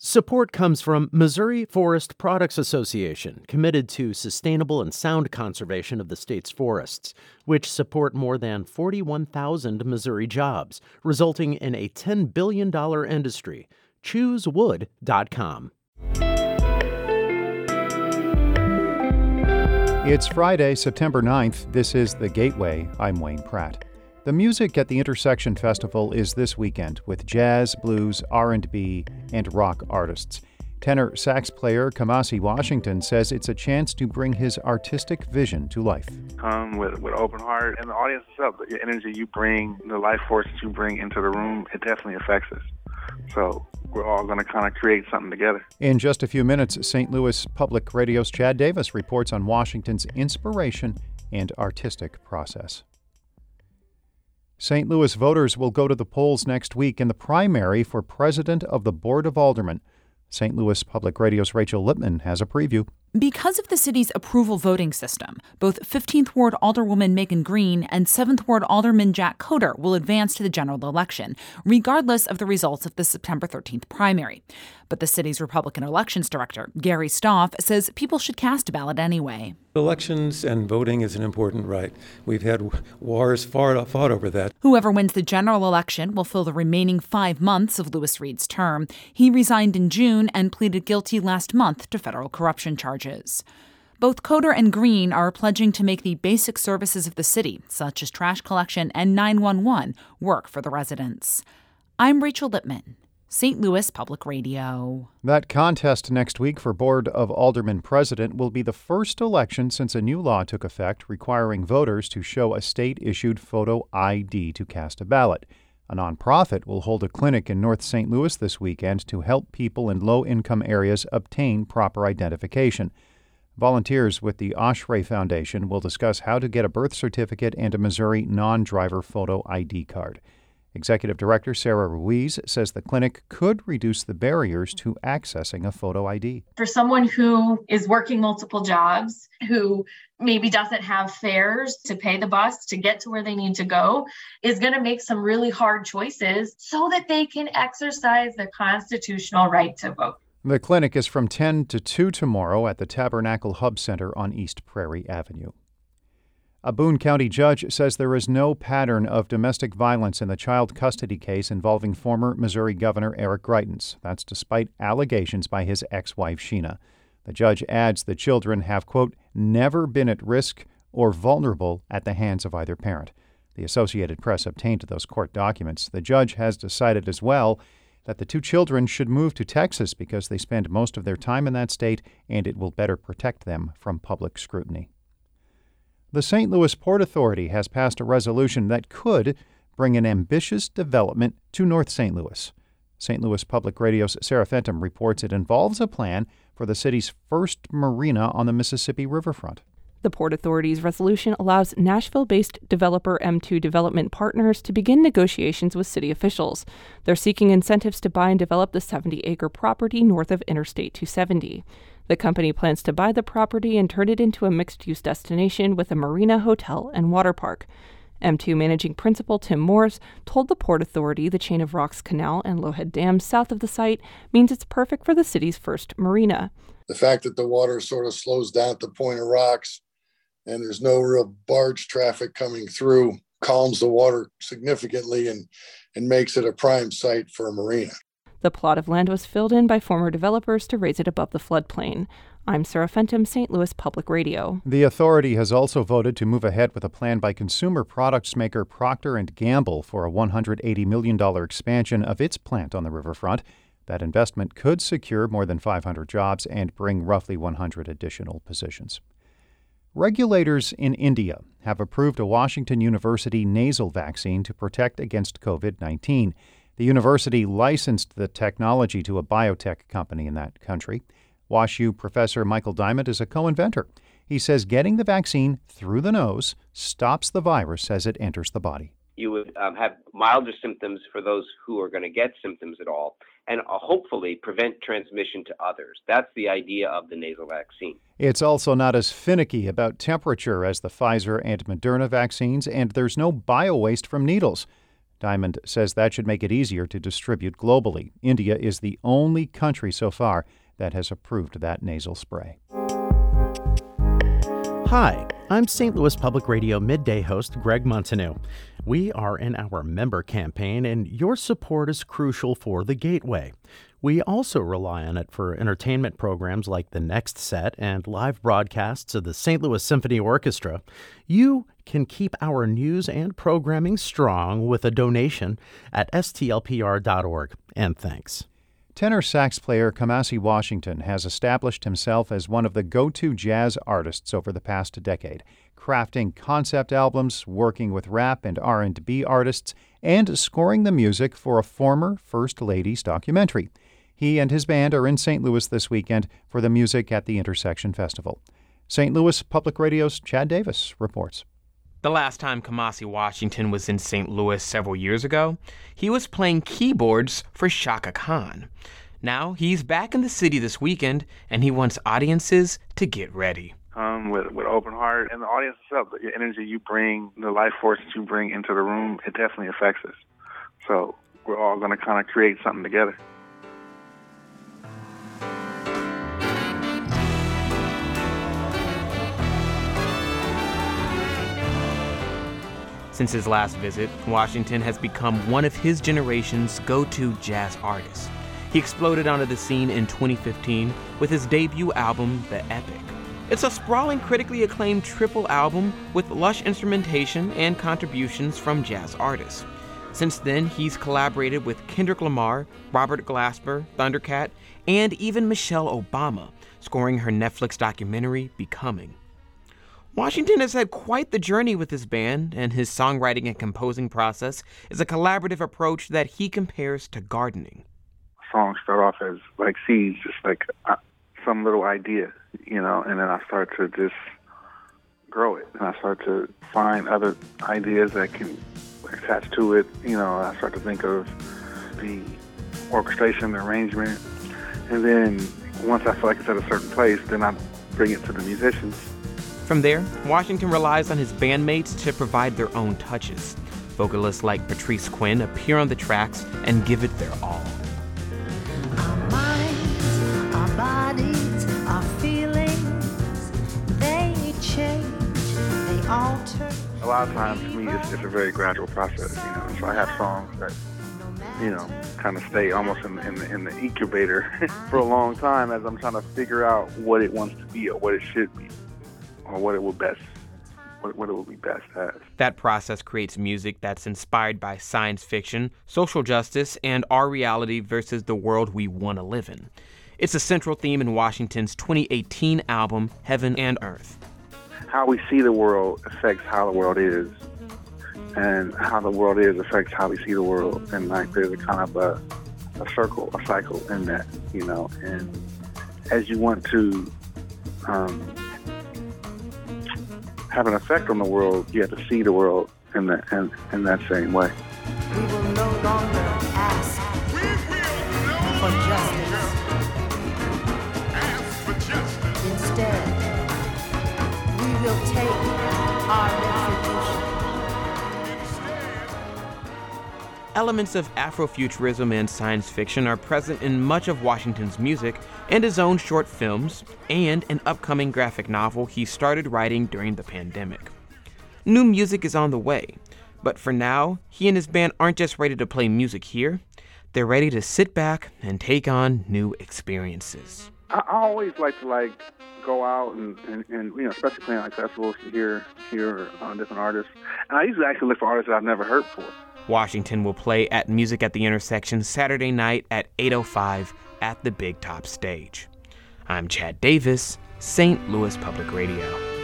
Support comes from Missouri Forest Products Association, committed to sustainable and sound conservation of the state's forests, which support more than 41,000 Missouri jobs, resulting in a $10 billion industry. ChooseWood.com. It's Friday, September 9th. This is The Gateway. I'm Wayne Pratt. The music at the Intersection Festival is this weekend with jazz, blues, R&B, and rock artists. Tenor sax player Kamasi Washington says it's a chance to bring his artistic vision to life. Come with with open heart, and the audience itself, the energy you bring, the life force that you bring into the room, it definitely affects us. So we're all going to kind of create something together. In just a few minutes, St. Louis Public Radio's Chad Davis reports on Washington's inspiration and artistic process. St. Louis voters will go to the polls next week in the primary for president of the Board of Aldermen. St. Louis Public Radio's Rachel Lippman has a preview. Because of the city's approval voting system, both 15th Ward Alderwoman Megan Green and 7th Ward Alderman Jack Coatar will advance to the general election, regardless of the results of the September 13th primary. But the city's Republican elections director, Gary Stoff, says people should cast a ballot anyway. Elections and voting is an important right. We've had wars fought, fought over that. Whoever wins the general election will fill the remaining five months of Lewis Reed's term. He resigned in June and pleaded guilty last month to federal corruption charges. Both Coatar and Green are pledging to make the basic services of the city, such as trash collection and 911, work for the residents. I'm Rachel Lippman. St. Louis Public Radio. That contest next week for Board of Aldermen president will be the first election since a new law took effect requiring voters to show a state issued photo ID to cast a ballot. A nonprofit will hold a clinic in North St. Louis this weekend to help people in low income areas obtain proper identification. Volunteers with the Oshray Foundation will discuss how to get a birth certificate and a Missouri non driver photo ID card. Executive Director Sarah Ruiz says the clinic could reduce the barriers to accessing a photo ID. For someone who is working multiple jobs, who maybe doesn't have fares to pay the bus to get to where they need to go, is going to make some really hard choices so that they can exercise their constitutional right to vote. The clinic is from 10 to 2 tomorrow at the Tabernacle Hub Center on East Prairie Avenue. A Boone County judge says there is no pattern of domestic violence in the child custody case involving former Missouri Governor Eric Greitens. That's despite allegations by his ex wife, Sheena. The judge adds the children have, quote, never been at risk or vulnerable at the hands of either parent. The Associated Press obtained those court documents. The judge has decided as well that the two children should move to Texas because they spend most of their time in that state and it will better protect them from public scrutiny. The St. Louis Port Authority has passed a resolution that could bring an ambitious development to North St. Louis. St. Louis Public Radio's Sarah Fentem reports it involves a plan for the city's first marina on the Mississippi riverfront. The Port Authority's resolution allows Nashville based developer M2 Development Partners to begin negotiations with city officials. They're seeking incentives to buy and develop the 70 acre property north of Interstate 270. The company plans to buy the property and turn it into a mixed use destination with a marina, hotel, and water park. M2 managing principal Tim Morris told the Port Authority the chain of rocks canal and Lowhead Dam south of the site means it's perfect for the city's first marina. The fact that the water sort of slows down at the point of rocks and there's no real barge traffic coming through calms the water significantly and, and makes it a prime site for a marina. The plot of land was filled in by former developers to raise it above the floodplain. I'm Sarah Fentem, St. Louis Public Radio. The authority has also voted to move ahead with a plan by consumer products maker Procter & Gamble for a $180 million expansion of its plant on the riverfront. That investment could secure more than 500 jobs and bring roughly 100 additional positions. Regulators in India have approved a Washington University nasal vaccine to protect against COVID 19. The university licensed the technology to a biotech company in that country. WashU professor Michael Diamond is a co inventor. He says getting the vaccine through the nose stops the virus as it enters the body. You would um, have milder symptoms for those who are going to get symptoms at all, and uh, hopefully prevent transmission to others. That's the idea of the nasal vaccine. It's also not as finicky about temperature as the Pfizer and Moderna vaccines, and there's no bio waste from needles. Diamond says that should make it easier to distribute globally. India is the only country so far that has approved that nasal spray. Hi, I'm St. Louis Public Radio midday host Greg Montanou. We are in our member campaign, and your support is crucial for the Gateway. We also rely on it for entertainment programs like The Next Set and live broadcasts of the St. Louis Symphony Orchestra. You can keep our news and programming strong with a donation at stlpr.org. And thanks. Tenor sax player Kamasi Washington has established himself as one of the go-to jazz artists over the past decade, crafting concept albums, working with rap and R&B artists, and scoring the music for a former First Lady's documentary. He and his band are in St. Louis this weekend for the Music at the Intersection Festival. St. Louis Public Radio's Chad Davis reports. The last time Kamasi Washington was in St. Louis several years ago, he was playing keyboards for Chaka Khan. Now he's back in the city this weekend, and he wants audiences to get ready. Um, with with open heart and the audience itself, the energy you bring, the life force that you bring into the room, it definitely affects us. So we're all going to kind of create something together. Since his last visit, Washington has become one of his generation's go to jazz artists. He exploded onto the scene in 2015 with his debut album, The Epic. It's a sprawling, critically acclaimed triple album with lush instrumentation and contributions from jazz artists. Since then, he's collaborated with Kendrick Lamar, Robert Glasper, Thundercat, and even Michelle Obama, scoring her Netflix documentary, Becoming. Washington has had quite the journey with his band, and his songwriting and composing process is a collaborative approach that he compares to gardening. Songs start off as like seeds, just like uh, some little idea, you know, and then I start to just grow it, and I start to find other ideas that can attach to it. You know, I start to think of the orchestration, the arrangement, and then once I feel like it's at a certain place, then I bring it to the musicians from there, Washington relies on his bandmates to provide their own touches. Vocalists like Patrice Quinn appear on the tracks and give it their all. Our minds, our bodies, our feelings, they change, they alter. A lot of times for me, it's, it's a very gradual process, you know. So I have songs that, you know, kind of stay almost in, in, the, in the incubator for a long time as I'm trying to figure out what it wants to be or what it should be or what it will best what, what it will be best as. That process creates music that's inspired by science fiction, social justice, and our reality versus the world we want to live in. It's a central theme in Washington's 2018 album, Heaven and Earth. How we see the world affects how the world is, and how the world is affects how we see the world. And like there's a kind of a, a circle, a cycle in that, you know. And as you want to um, have an effect on the world, you have to see the world in that in, in that same way. We will no longer ask for justice. Instead, we will take our Elements of Afrofuturism and science fiction are present in much of Washington's music and his own short films, and an upcoming graphic novel he started writing during the pandemic. New music is on the way, but for now, he and his band aren't just ready to play music here, they're ready to sit back and take on new experiences. I, always like to like go out and, and, and you know, especially playing like festivals hear hear uh, different artists. And I usually actually look for artists that I've never heard before. Washington will play at Music at the Intersection Saturday night at 8:05 at the Big Top stage. I'm Chad Davis, St. Louis Public Radio.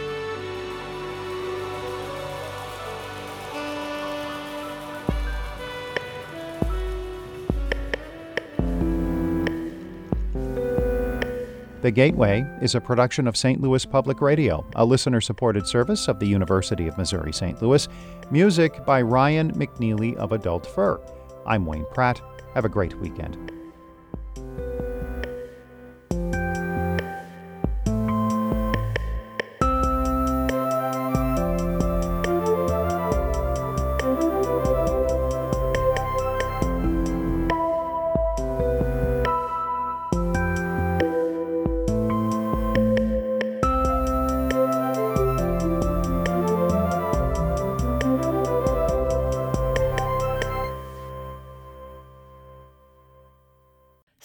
The Gateway is a production of St. Louis Public Radio, a listener supported service of the University of Missouri St. Louis. Music by Ryan McNeely of Adult Fur. I'm Wayne Pratt. Have a great weekend.